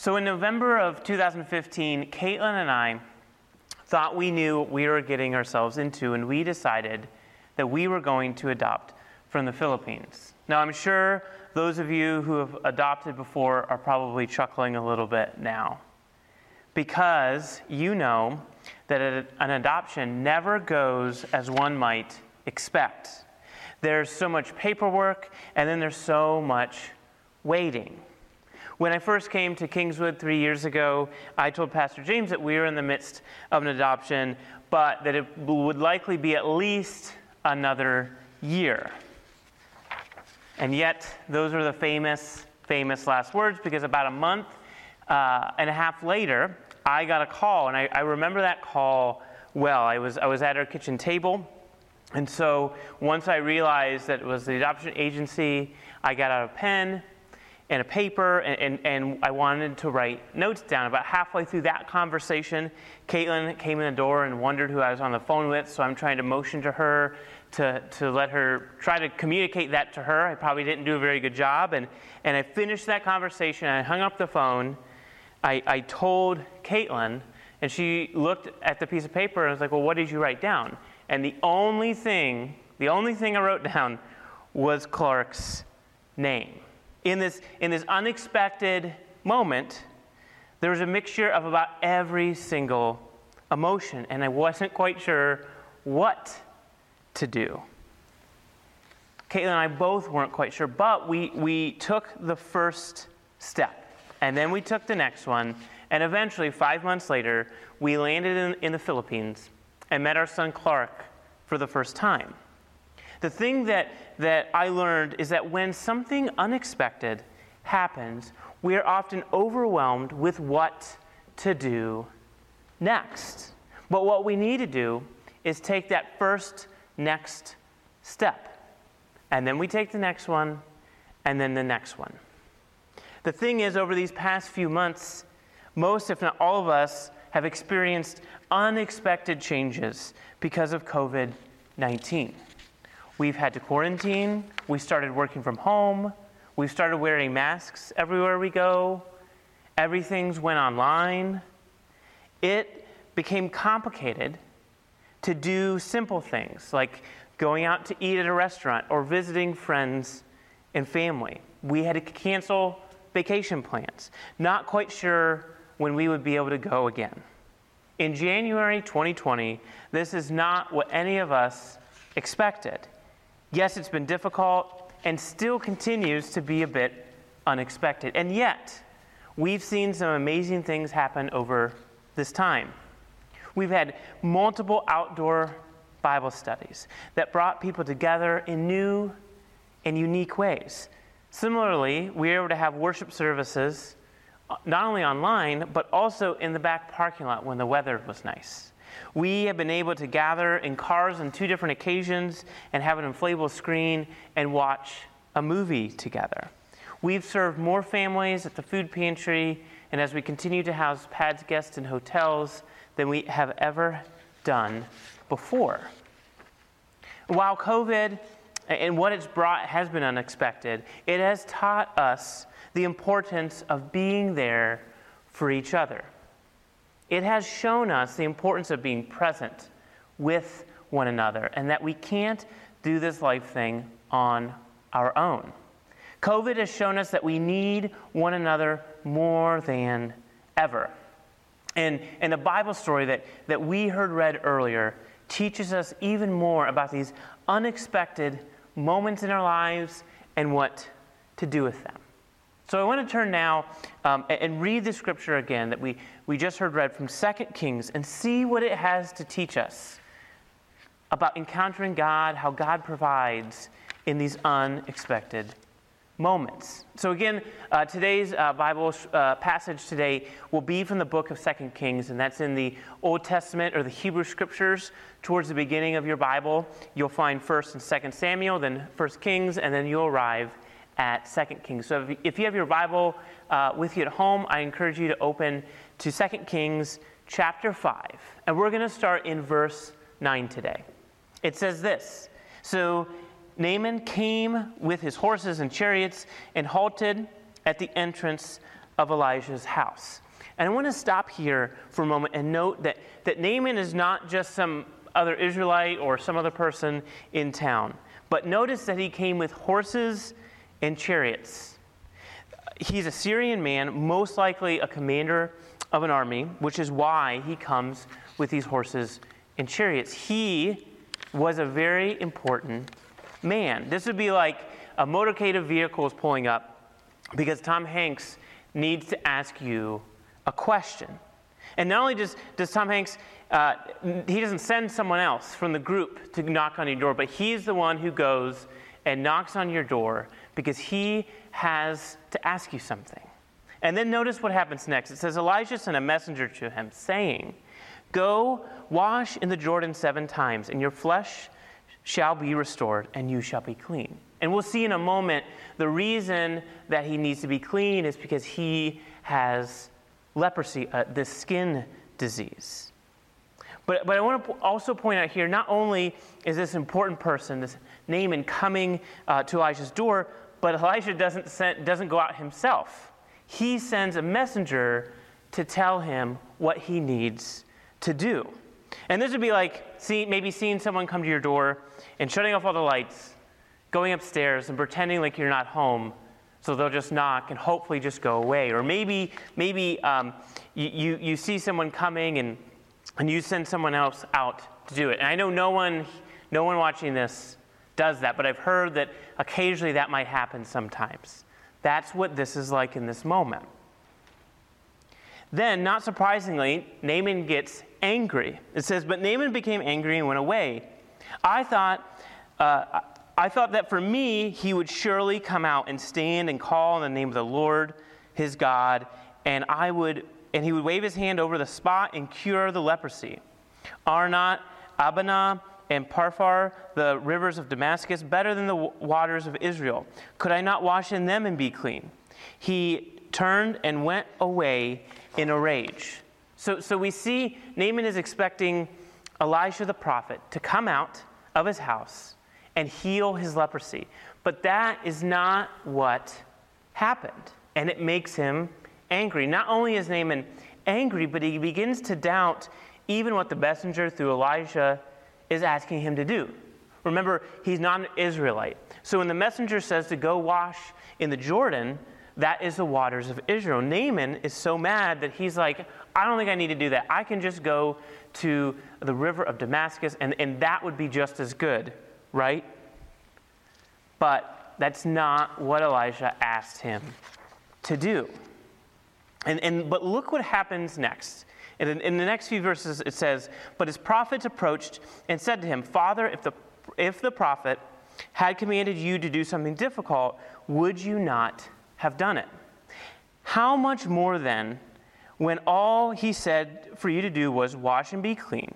So in November of 2015, Caitlin and I thought we knew what we were getting ourselves into, and we decided that we were going to adopt from the Philippines. Now, I'm sure those of you who have adopted before are probably chuckling a little bit now because you know that an adoption never goes as one might expect. There's so much paperwork, and then there's so much waiting. When I first came to Kingswood three years ago, I told Pastor James that we were in the midst of an adoption, but that it would likely be at least another year. And yet, those are the famous, famous last words because about a month uh, and a half later, I got a call, and I, I remember that call well. I was, I was at our kitchen table. And so once I realized that it was the adoption agency, I got out a pen and a paper, and, and, and, I wanted to write notes down. About halfway through that conversation, Caitlin came in the door and wondered who I was on the phone with, so I'm trying to motion to her to, to let her try to communicate that to her. I probably didn't do a very good job, and, and I finished that conversation, I hung up the phone. I, I told Caitlin, and she looked at the piece of paper and was like, Well, what did you write down? And the only thing, the only thing I wrote down was Clark's name in this, in this unexpected moment, there was a mixture of about every single emotion, and I wasn't quite sure what to do. Caitlin and I both weren't quite sure, but we, we took the first step, and then we took the next one, and eventually, five months later, we landed in, in the Philippines and met our son Clark for the first time. The thing that, that I learned is that when something unexpected happens, we are often overwhelmed with what to do next. But what we need to do is take that first next step. And then we take the next one, and then the next one. The thing is, over these past few months, most, if not all of us, have experienced unexpected changes because of COVID 19. We've had to quarantine. We started working from home. We've started wearing masks everywhere we go. Everything's went online. It became complicated to do simple things like going out to eat at a restaurant or visiting friends and family. We had to cancel vacation plans, not quite sure when we would be able to go again. In January 2020, this is not what any of us expected. Yes, it's been difficult and still continues to be a bit unexpected. And yet, we've seen some amazing things happen over this time. We've had multiple outdoor Bible studies that brought people together in new and unique ways. Similarly, we were able to have worship services uh, not only online, but also in the back parking lot when the weather was nice. We have been able to gather in cars on two different occasions and have an inflatable screen and watch a movie together. We've served more families at the food pantry and as we continue to house PADS guests in hotels than we have ever done before. While COVID and what it's brought has been unexpected, it has taught us the importance of being there for each other it has shown us the importance of being present with one another and that we can't do this life thing on our own. COVID has shown us that we need one another more than ever. And, and the Bible story that, that we heard read earlier teaches us even more about these unexpected moments in our lives and what to do with them. So I want to turn now um, and read the scripture again that we, we just heard read from 2 Kings and see what it has to teach us about encountering God, how God provides in these unexpected moments. So, again, uh, today's uh, Bible uh, passage today will be from the book of 2 Kings, and that's in the Old Testament or the Hebrew Scriptures. Towards the beginning of your Bible, you'll find 1st and 2nd Samuel, then 1st Kings, and then you'll arrive at 2 Kings. So if, you have your Bible uh, with you at home, I encourage you to open to 2 Kings chapter 5. And we're going to start in verse 9 today. It says this So Naaman came with his horses and chariots and halted at the entrance of Elijah's house. And I want to stop here for a moment and note that, that Naaman is not just some other Israelite or some other person in town, but notice that he came with horses and chariots. He's a Syrian man, most likely a commander of an army, which is why he comes with these horses and chariots. He was a very important man. This would be like a motorcade of vehicles pulling up because Tom Hanks needs to ask you a question. And not only does, does Tom Hanks, uh, he doesn't send someone else from the group to knock on your door, but he's the one who goes and knocks on your door because he has to ask you something. And then notice what happens next. It says, Elijah sent a messenger to him, saying, Go wash in the Jordan seven times, and your flesh shall be restored, and you shall be clean. And we'll see in a moment the reason that he needs to be clean is because he has leprosy, uh, this skin disease. But, but I want to also point out here not only is this important person, this Naaman, coming uh, to Elijah's door, but Elijah doesn't, send, doesn't go out himself. He sends a messenger to tell him what he needs to do. And this would be like see, maybe seeing someone come to your door and shutting off all the lights, going upstairs and pretending like you're not home so they'll just knock and hopefully just go away. Or maybe, maybe um, you, you, you see someone coming and, and you send someone else out to do it. And I know no one, no one watching this does that, but I've heard that occasionally that might happen sometimes. That's what this is like in this moment. Then, not surprisingly, Naaman gets angry. It says, But Naaman became angry and went away. I thought, uh, I thought that for me, he would surely come out and stand and call in the name of the Lord his God, and I would and he would wave his hand over the spot and cure the leprosy. Are not Abana and Pharpar, the rivers of Damascus, better than the waters of Israel? Could I not wash in them and be clean? He turned and went away in a rage. So, so we see Naaman is expecting Elisha the prophet to come out of his house and heal his leprosy. But that is not what happened. And it makes him angry. Not only is Naaman angry, but he begins to doubt even what the messenger through Elijah is asking him to do. Remember, he's not an Israelite. So when the messenger says to go wash in the Jordan, that is the waters of Israel. Naaman is so mad that he's like, I don't think I need to do that. I can just go to the river of Damascus, and, and that would be just as good right? But that's not what Elijah asked him to do. And, and, but look what happens next. In, in the next few verses, it says, But his prophets approached and said to him, Father, if the, if the prophet had commanded you to do something difficult, would you not have done it? How much more then, when all he said for you to do was wash and be clean?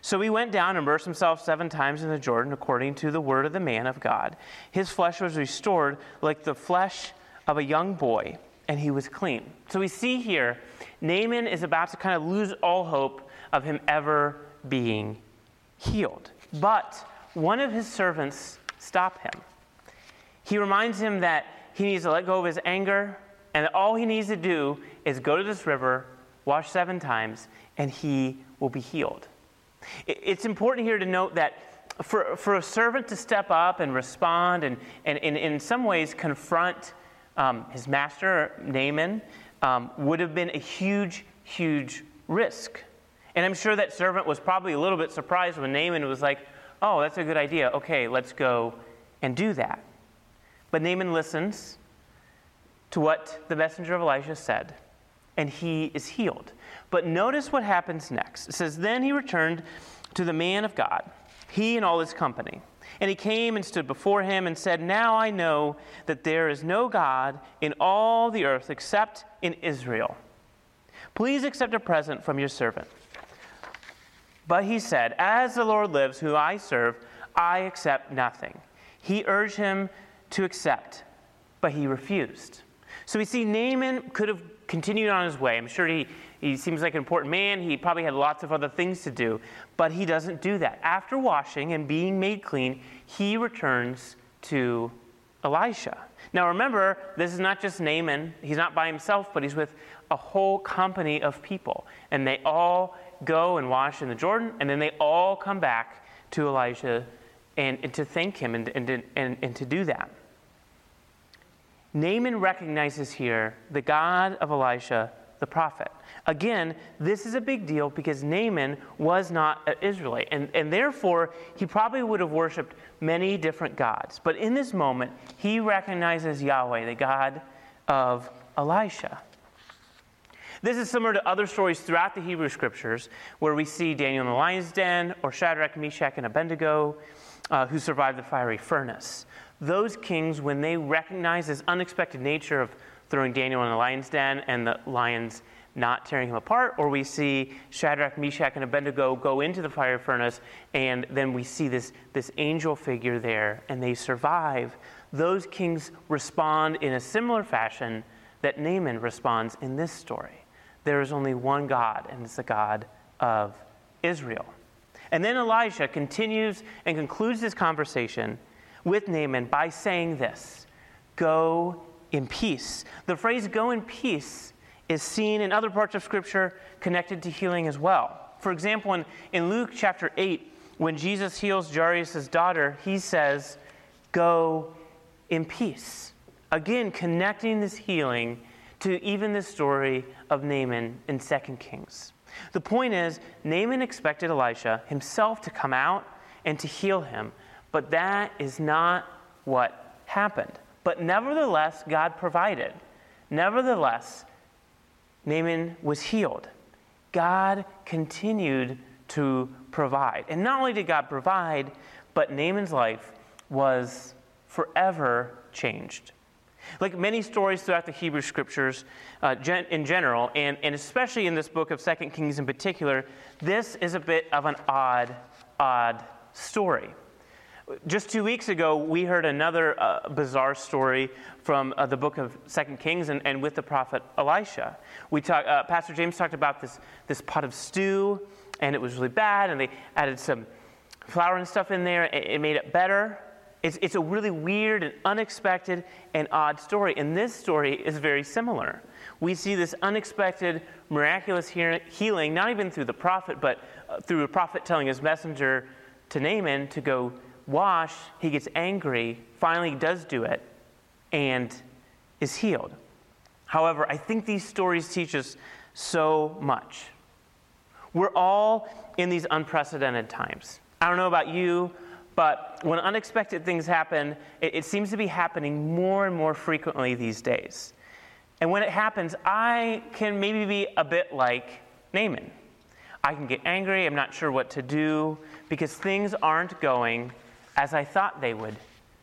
So he went down and immersed himself seven times in the Jordan according to the word of the man of God. His flesh was restored like the flesh of a young boy, and he was clean. So we see here, Naaman is about to kind of lose all hope of him ever being healed. But one of his servants stopped him. He reminds him that he needs to let go of his anger, and that all he needs to do is go to this river, wash seven times, and he will be healed. It's important here to note that for, for a servant to step up and respond and, and, and in some ways confront um, his master, Naaman, um, would have been a huge, huge risk. And I'm sure that servant was probably a little bit surprised when Naaman was like, oh, that's a good idea. Okay, let's go and do that. But Naaman listens to what the messenger of Elijah said, and he is healed. But notice what happens next. It says, Then he returned to the man of God, he and all his company. And he came and stood before him and said, Now I know that there is no God in all the earth except in Israel. Please accept a present from your servant. But he said, As the Lord lives, who I serve, I accept nothing. He urged him to accept, but he refused. So we see Naaman could have continued on his way. I'm sure he, he seems like an important man. He probably had lots of other things to do, but he doesn't do that. After washing and being made clean, he returns to Elisha. Now remember, this is not just Naaman. He's not by himself, but he's with a whole company of people. And they all go and wash in the Jordan, and then they all come back to Elijah and, and to thank him and, and, and, and to do that. Naaman recognizes here the God of Elisha, the prophet. Again, this is a big deal because Naaman was not an Israelite, and, and therefore he probably would have worshiped many different gods. But in this moment, he recognizes Yahweh, the God of Elisha. This is similar to other stories throughout the Hebrew scriptures where we see Daniel in the lion's den or Shadrach, Meshach, and Abednego uh, who survived the fiery furnace. Those kings, when they recognize this unexpected nature of throwing Daniel in the lion's den and the lions not tearing him apart, or we see Shadrach, Meshach, and Abednego go into the fire furnace, and then we see this, this angel figure there, and they survive. Those kings respond in a similar fashion that Naaman responds in this story there is only one God, and it's the God of Israel. And then Elijah continues and concludes this conversation with Naaman by saying this Go in peace. The phrase go in peace is seen in other parts of Scripture connected to healing as well. For example, in, in Luke chapter 8, when Jesus heals Jairus' daughter, he says, Go in peace. Again, connecting this healing to even the story of Naaman in 2 Kings. The point is, Naaman expected Elisha himself to come out and to heal him, but that is not what happened. But nevertheless, God provided. Nevertheless, Naaman was healed. God continued to provide. And not only did God provide, but Naaman's life was forever changed. Like many stories throughout the Hebrew scriptures uh, gen- in general, and, and especially in this book of Second Kings in particular, this is a bit of an odd, odd story. Just two weeks ago, we heard another uh, bizarre story from uh, the book of Second Kings and, and with the prophet Elisha. We talk, uh, Pastor James talked about this, this pot of stew, and it was really bad, and they added some flour and stuff in there. It, it made it better. It's, it's a really weird and unexpected and odd story. And this story is very similar. We see this unexpected, miraculous healing, not even through the prophet, but uh, through a prophet telling his messenger to Naaman to go wash. He gets angry, finally does do it, and is healed. However, I think these stories teach us so much. We're all in these unprecedented times. I don't know about you, but when unexpected things happen, it, it, seems to be happening more and more frequently these days. And when it happens, I can maybe be a bit like Naaman. I can get angry, I'm not sure what to do, because things aren't going as I thought they would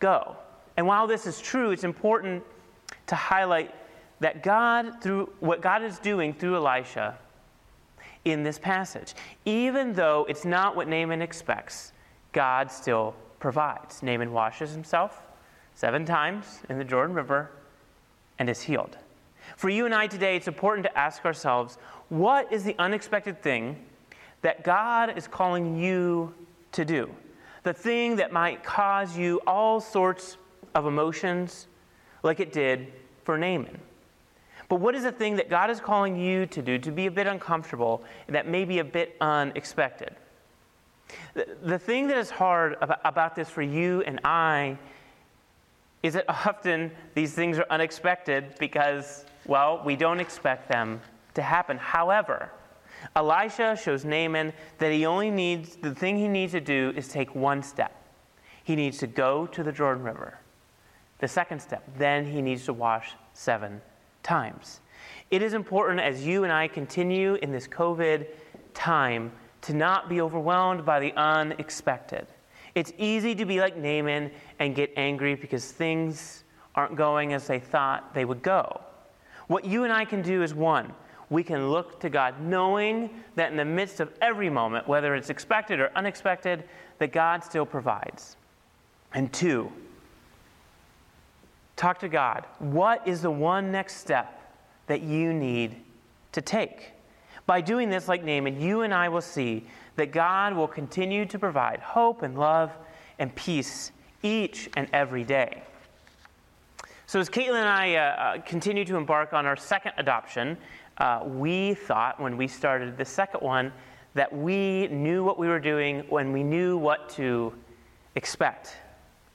go. And while this is true, it's important to highlight that God, through what God is doing through Elisha in this passage, even though it's not what Naaman expects, God still provides. Naaman washes himself seven times in the Jordan River and is healed. For you and I today, it's important to ask ourselves what is the unexpected thing that God is calling you to do? The thing that might cause you all sorts of emotions, like it did for Naaman. But what is the thing that God is calling you to do to be a bit uncomfortable, that may be a bit unexpected? The, the thing that is hard about, about this for you and I is that often these things are unexpected because, well, we don't expect them to happen. However, Elisha shows Naaman that he only needs, the thing he needs to do is take one step. He needs to go to the Jordan River. The second step, then he needs to wash seven times. It is important as you and I continue in this COVID time to not be overwhelmed by the unexpected. It's easy to be like Naaman and get angry because things aren't going as they thought they would go. What you and I can do is one, we can look to God knowing that in the midst of every moment, whether it's expected or unexpected, that God still provides. And two, talk to God. What is the one next step that you need to take? By doing this, like Naaman, you and I will see that God will continue to provide hope and love and peace each and every day. So, as Caitlin and I uh, uh, continue to embark on our second adoption, uh, we thought when we started the second one that we knew what we were doing when we knew what to expect.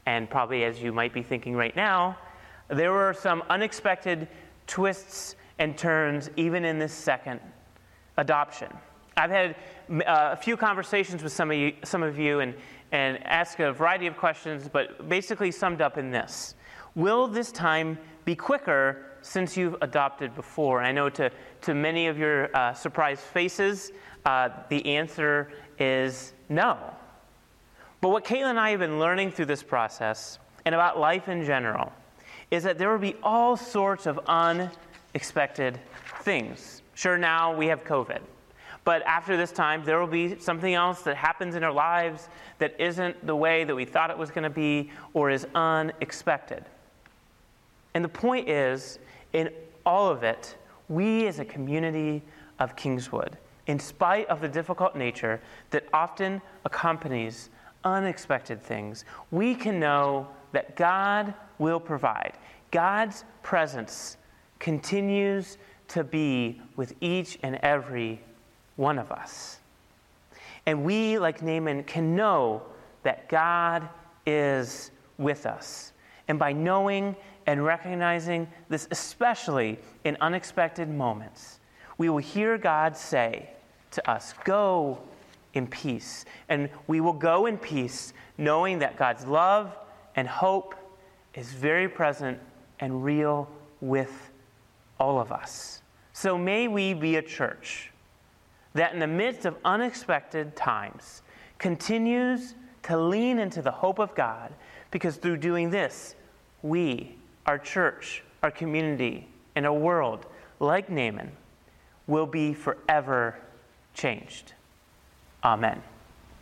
And probably as you might be thinking right now, there were some unexpected twists and turns even in this second adoption. I've had uh, a few conversations with some of you, some of you and, and asked a variety of questions, but basically summed up in this Will this time be quicker since you've adopted before? I know to, to many of your uh, surprised faces, uh, the answer is no. But what Caitlin and I have been learning through this process and about life in general is that there will be all sorts of unexpected things. Sure, now we have COVID. But after this time, there will be something else that happens in our lives that isn't the way that we thought it was going to be or is unexpected. And the point is, in all of it, we as a community of Kingswood, in spite of the difficult nature that often accompanies unexpected things, we can know that God will provide. God's presence continues to be with each and every one of us. And we, like Naaman, can know that God is with us. And by knowing and recognizing this, especially in unexpected moments, we will hear God say to us, Go in peace. And we will go in peace, knowing that God's love and hope is very present and real with all of us. So may we be a church that, in the midst of unexpected times, continues to lean into the hope of God, because through doing this, we our church, our community, and a world like Naaman will be forever changed. Amen.